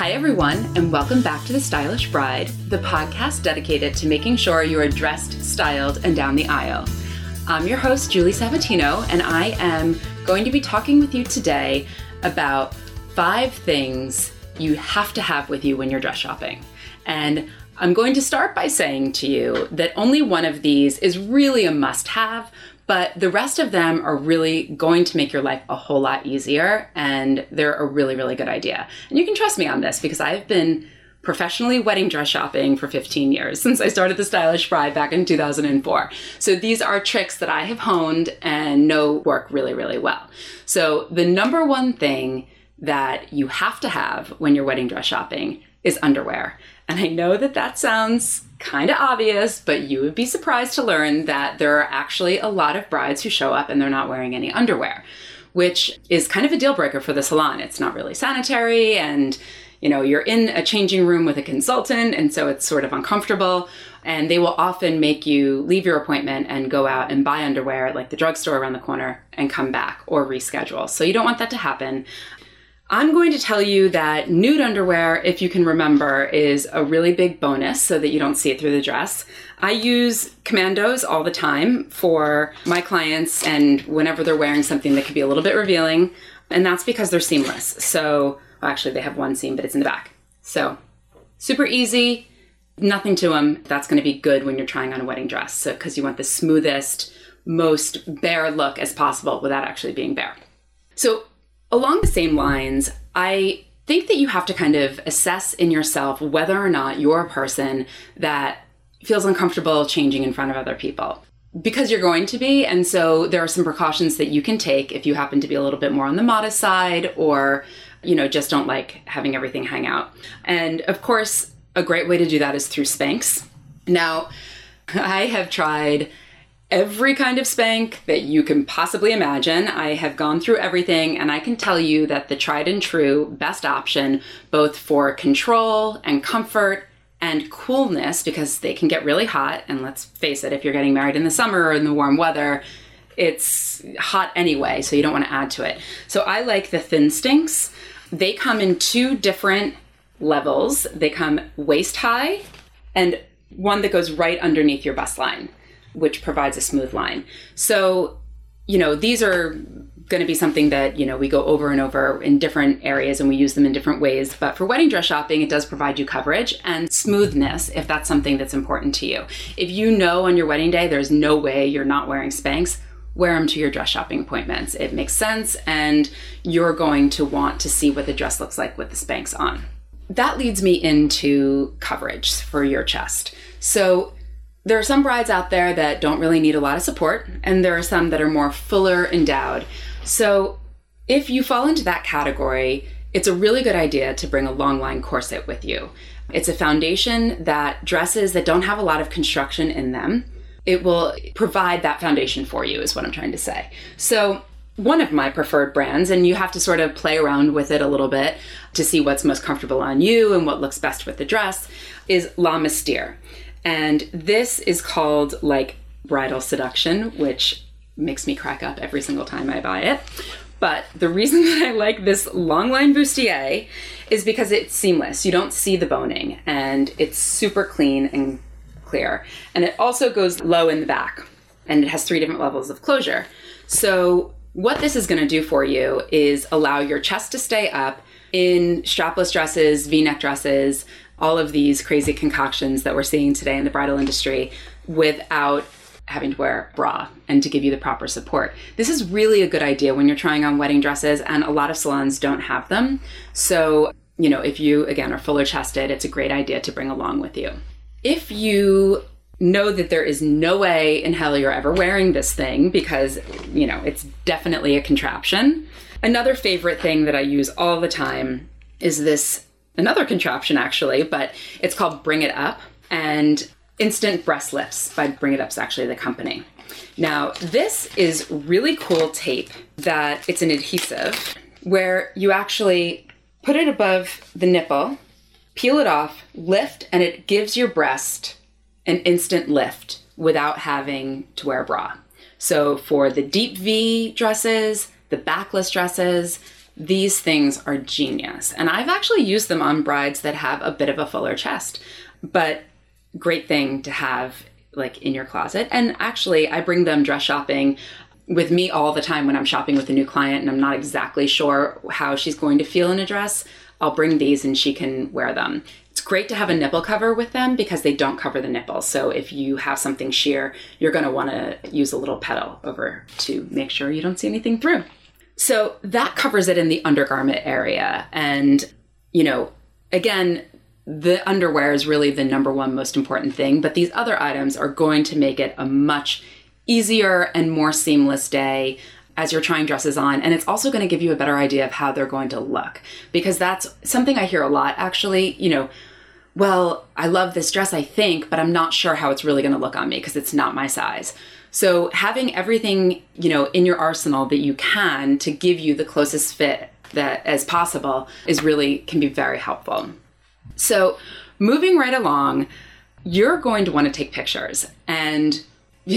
Hi, everyone, and welcome back to The Stylish Bride, the podcast dedicated to making sure you are dressed, styled, and down the aisle. I'm your host, Julie Sabatino, and I am going to be talking with you today about five things you have to have with you when you're dress shopping. And I'm going to start by saying to you that only one of these is really a must have, but the rest of them are really going to make your life a whole lot easier and they're a really, really good idea. And you can trust me on this because I've been professionally wedding dress shopping for 15 years since I started the Stylish Bride back in 2004. So these are tricks that I have honed and know work really, really well. So the number one thing that you have to have when you're wedding dress shopping is underwear. And I know that that sounds kind of obvious, but you would be surprised to learn that there are actually a lot of brides who show up and they're not wearing any underwear, which is kind of a deal breaker for the salon. It's not really sanitary and you know, you're in a changing room with a consultant and so it's sort of uncomfortable and they will often make you leave your appointment and go out and buy underwear at like the drugstore around the corner and come back or reschedule. So you don't want that to happen. I'm going to tell you that nude underwear, if you can remember, is a really big bonus so that you don't see it through the dress. I use commandos all the time for my clients and whenever they're wearing something that could be a little bit revealing, and that's because they're seamless. So, well, actually, they have one seam, but it's in the back. So, super easy, nothing to them. That's going to be good when you're trying on a wedding dress. So, because you want the smoothest, most bare look as possible without actually being bare. So, Along the same lines, I think that you have to kind of assess in yourself whether or not you're a person that feels uncomfortable changing in front of other people. Because you're going to be, and so there are some precautions that you can take if you happen to be a little bit more on the modest side or, you know, just don't like having everything hang out. And of course, a great way to do that is through Spanx. Now, I have tried every kind of spank that you can possibly imagine. I have gone through everything, and I can tell you that the tried and true best option, both for control and comfort and coolness, because they can get really hot. And let's face it, if you're getting married in the summer or in the warm weather, it's hot anyway, so you don't want to add to it. So I like the Thinstincts. They come in two different levels. They come waist high and one that goes right underneath your bust line which provides a smooth line. So, you know, these are going to be something that, you know, we go over and over in different areas and we use them in different ways. But for wedding dress shopping, it does provide you coverage and smoothness if that's something that's important to you. If you know on your wedding day there's no way you're not wearing Spanx, wear them to your dress shopping appointments. It makes sense and you're going to want to see what the dress looks like with the Spanx on. That leads me into coverage for your chest. So there are some brides out there that don't really need a lot of support, and there are some that are more fuller endowed. So, if you fall into that category, it's a really good idea to bring a long line corset with you. It's a foundation that dresses that don't have a lot of construction in them. It will provide that foundation for you, is what I'm trying to say. So, one of my preferred brands, and you have to sort of play around with it a little bit to see what's most comfortable on you and what looks best with the dress, is La Mystere. And this is called like Bridal Seduction, which makes me crack up every single time I buy it. But the reason that I like this Longline bustier is because it's seamless. You don't see the boning and it's super clean and clear. And it also goes low in the back and it has three different levels of closure. So, what this is going to do for you is allow your chest to stay up in strapless dresses, v neck dresses, all of these crazy concoctions that we're seeing today in the bridal industry without having to wear a bra and to give you the proper support. This is really a good idea when you're trying on wedding dresses, and a lot of salons don't have them. So, you know, if you, again, are fuller chested, it's a great idea to bring along with you. If you know that there is no way in hell you're ever wearing this thing because, you know, it's definitely a contraption. Another favorite thing that I use all the time is this another contraption actually, but it's called Bring It Up and Instant Breast Lifts by Bring It Up's actually the company. Now, this is really cool tape that it's an adhesive where you actually put it above the nipple, peel it off, lift, and it gives your breast an instant lift without having to wear a bra. So for the deep V dresses, the backless dresses, these things are genius. And I've actually used them on brides that have a bit of a fuller chest. But great thing to have like in your closet. And actually, I bring them dress shopping with me all the time when I'm shopping with a new client and I'm not exactly sure how she's going to feel in a dress. I'll bring these and she can wear them. It's great to have a nipple cover with them because they don't cover the nipples. So if you have something sheer, you're going to want to use a little petal over to make sure you don't see anything through. So that covers it in the undergarment area. And, you know, again, the underwear is really the number one most important thing, but these other items are going to make it a much easier and more seamless day as you're trying dresses on. And it's also going to give you a better idea of how they're going to look because that's something I hear a lot actually. You know, well, I love this dress, I think, but I'm not sure how it's really going to look on me because it's not my size. So having everything, you know, in your arsenal that you can to give you the closest fit that as possible is really can be very helpful. So, moving right along, you're going to want to take pictures and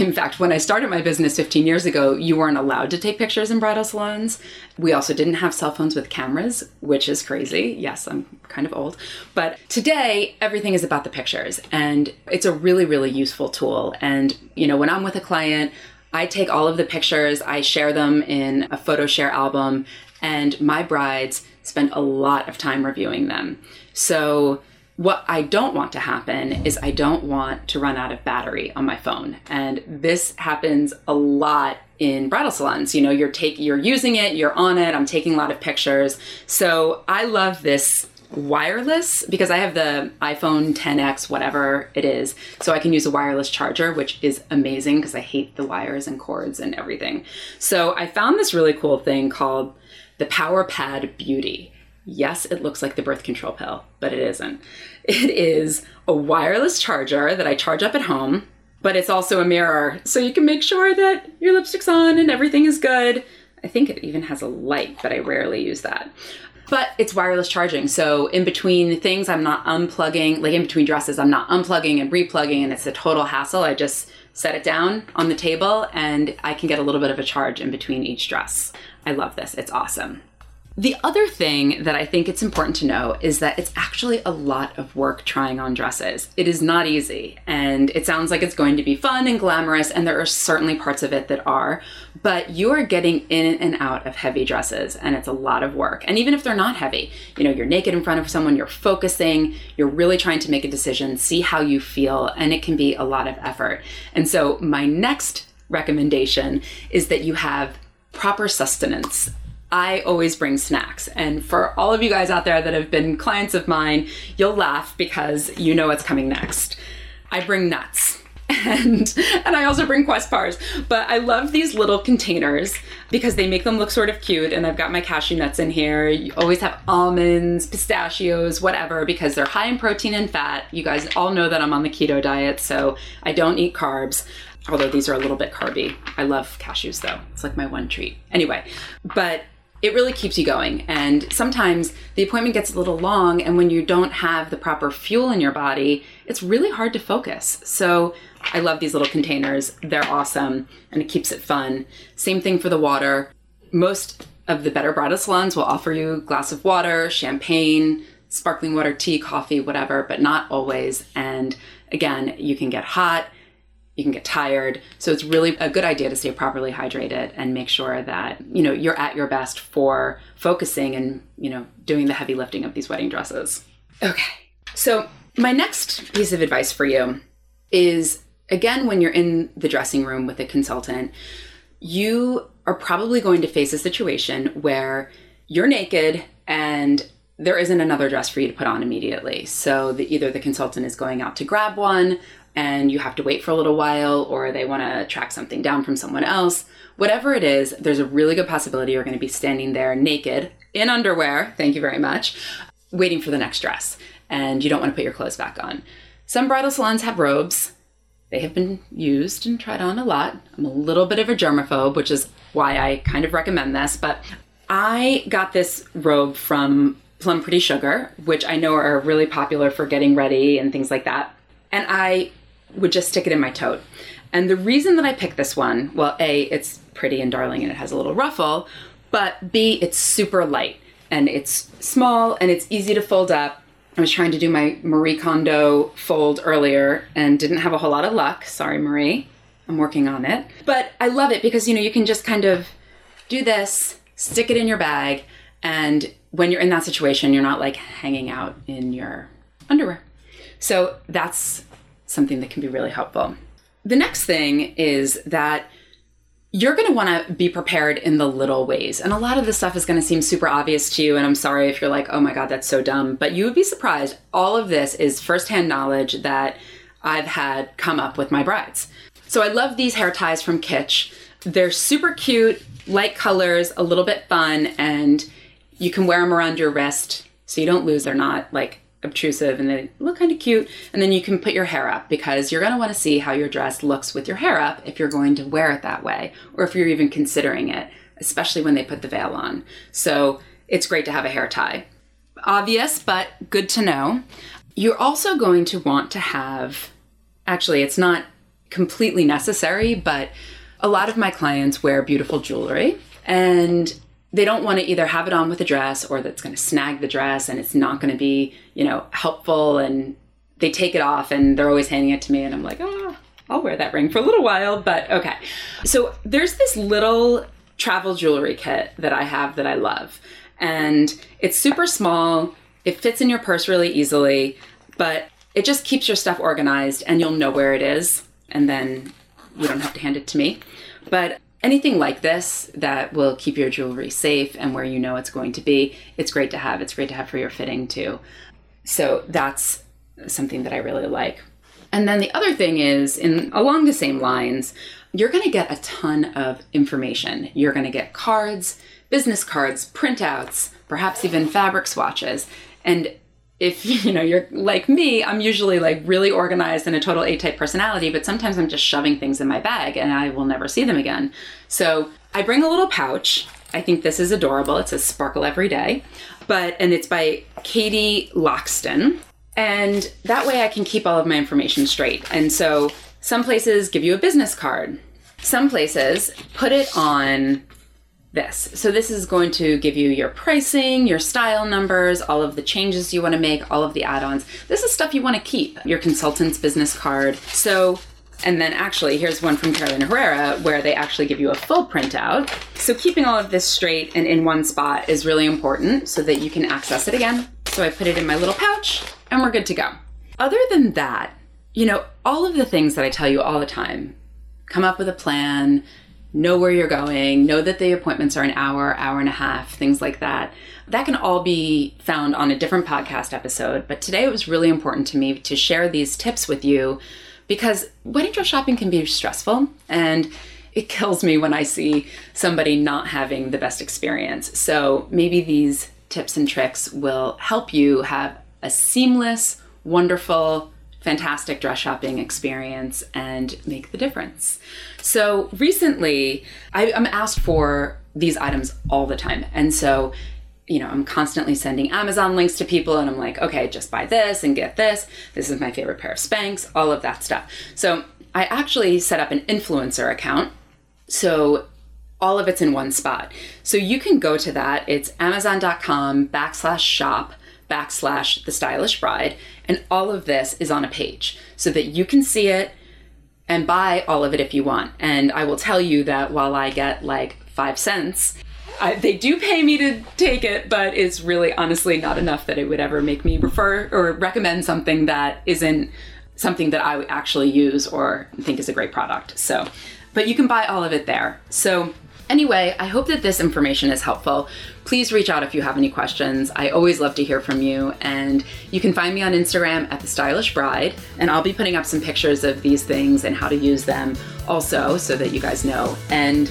in fact, when I started my business 15 years ago, you weren't allowed to take pictures in bridal salons. We also didn't have cell phones with cameras, which is crazy. Yes, I'm kind of old. But today, everything is about the pictures, and it's a really, really useful tool. And, you know, when I'm with a client, I take all of the pictures, I share them in a photo share album, and my brides spend a lot of time reviewing them. So, what I don't want to happen is I don't want to run out of battery on my phone. And this happens a lot in bridal salons. You know, you're taking you're using it, you're on it, I'm taking a lot of pictures. So I love this wireless because I have the iPhone 10X, whatever it is. So I can use a wireless charger, which is amazing because I hate the wires and cords and everything. So I found this really cool thing called the PowerPad Beauty. Yes, it looks like the birth control pill, but it isn't. It is a wireless charger that I charge up at home, but it's also a mirror, so you can make sure that your lipstick's on and everything is good. I think it even has a light, but I rarely use that. But it's wireless charging, so in between things, I'm not unplugging, like in between dresses, I'm not unplugging and replugging, and it's a total hassle. I just set it down on the table and I can get a little bit of a charge in between each dress. I love this, it's awesome. The other thing that I think it's important to know is that it's actually a lot of work trying on dresses. It is not easy, and it sounds like it's going to be fun and glamorous, and there are certainly parts of it that are, but you are getting in and out of heavy dresses, and it's a lot of work. And even if they're not heavy, you know, you're naked in front of someone, you're focusing, you're really trying to make a decision, see how you feel, and it can be a lot of effort. And so, my next recommendation is that you have proper sustenance I always bring snacks. And for all of you guys out there that have been clients of mine, you'll laugh because you know what's coming next. I bring nuts. And and I also bring Quest bars, but I love these little containers because they make them look sort of cute. And I've got my cashew nuts in here. You always have almonds, pistachios, whatever, because they're high in protein and fat. You guys all know that I'm on the keto diet, so I don't eat carbs although these are a little bit carby. I love cashews though. It's like my one treat. Anyway, but it really keeps you going. And sometimes the appointment gets a little long, and when you don't have the proper fuel in your body, it's really hard to focus. So I love these little containers. They're awesome, and it keeps it fun. Same thing for the water. Most of the better bridal salons will offer you a glass of water, champagne, sparkling water, tea, coffee, whatever, but not always. And again, you can get hot you can get tired. So it's really a good idea to stay properly hydrated and make sure that, you know, you're at your best for focusing and, you know, doing the heavy lifting of these wedding dresses. Okay. So my next piece of advice for you is again when you're in the dressing room with a consultant, you are probably going to face a situation where you're naked and there isn't another dress for you to put on immediately. So the, either the consultant is going out to grab one and you have to wait for a little while or they want to track something down from someone else. Whatever it is, there's a really good possibility you're going to be standing there naked in underwear, thank you very much, waiting for the next dress. And you don't want to put your clothes back on. Some bridal salons have robes. They have been used and tried on a lot. I'm a little bit of a germaphobe, which is why I kind of recommend this. But I got this robe from Plum Pretty Sugar, which I know are really popular for getting ready and things like that. And I would just stick it in my tote. And the reason that I picked this one, well, A, it's pretty and darling and it has a little ruffle, But B, it's super light and it's small and it's easy to fold up. I was trying to do my Marie Kondo fold earlier and didn't have a whole lot of luck. Sorry, Marie. I'm working on it. But I love it because, you know, you can just kind of do this, stick it in your bag, and when you're in that situation, you're not like hanging out in your underwear. So that's something that can be really helpful. The next thing is that you're going to want to be prepared in the little ways. And a lot of this stuff is going to seem super obvious to you. And I'm sorry if you're like, oh my God, that's so dumb. But you would be surprised. All of this is firsthand knowledge that I've had come up with my brides. So I love these hair ties from Kitsch. They're super cute, light colors, a little bit fun, and you can wear them around your wrist so you don't lose. They're not like obtrusive and they look kind of cute. And then you can put your hair up because you're going to want to see how your dress looks with your hair up if you're going to wear it that way or if you're even considering it, especially when they put the veil on. So it's great to have a hair tie. Obvious, but good to know. You're also going to want to have, actually, it's not completely necessary, but a lot of my clients wear beautiful jewelry and they don't want to either have it on with a dress or that's going to snag the dress and it's not going to be, you know, helpful and they take it off and they're always handing it to me and I'm like, "Oh, I'll wear that ring for a little while, but okay." So, there's this little travel jewelry kit that I have that I love. And it's super small. It fits in your purse really easily, but it just keeps your stuff organized and you'll know where it is and then you don't have to hand it to me. But anything like this that will keep your jewelry safe and where you know it's going to be, it's great to have. It's great to have for your fitting too. So that's something that I really like. And then the other thing is in along the same lines, you're going to get a ton of information. You're going to get cards, business cards, printouts, perhaps even fabric swatches. And if you know you're like me i'm usually like really organized and a total a type personality but sometimes i'm just shoving things in my bag and i will never see them again. So i bring a little pouch. I think this is adorable. It says sparkle every day. But and it's by katie loxton. And that way i can keep all of my information straight. And so some places give you a business card. Some places put it on this. So this is going to give you your pricing, your style numbers, all of the changes you want to make, all of the add-ons. This is stuff you want to keep. Your consultant's business card. So and then actually, here's one from Carolina Herrera where they actually give you a full printout. So keeping all of this straight and in one spot is really important so that you can access it again. So I put it in my little pouch and we're good to go. Other than that, you know, all of the things that I tell you all the time, come up with a plan, know where you're going, know that the appointments are an hour, hour and a half, things like that. That can all be found on a different podcast episode. But today it was really important to me to share these tips with you because wedding dress shopping can be stressful and it kills me when I see somebody not having the best experience. So maybe these tips and tricks will help you have a seamless, wonderful, fantastic dress shopping experience and make the difference. So recently, I, am asked for these items all the time. And so, you know, I'm constantly sending Amazon links to people and I'm like, okay, just buy this and get this. This is my favorite pair of Spanx, all of that stuff. So I actually set up an influencer account. So all of it's in one spot. So you can go to that. It's amazon.com backslash shop backslash the stylish bride. And all of this is on a page so that you can see it and buy all of it if you want. And I will tell you that while I get like five cents, I, they do pay me to take it, but it's really honestly not enough that it would ever make me refer or recommend something that isn't something that I actually use or think is a great product. So, but you can buy all of it there. So, Anyway, I hope that this information is helpful. Please reach out if you have any questions. I always love to hear from you. And you can find me on Instagram at The Stylish Bride. And I'll be putting up some pictures of these things and how to use them also so that you guys know. And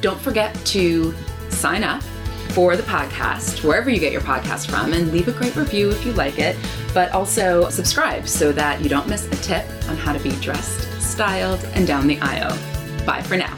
don't forget to sign up for the podcast, wherever you get your podcast from, and leave a great review if you like it. But also subscribe so that you don't miss a tip on how to be dressed, styled, and down the aisle. Bye for now.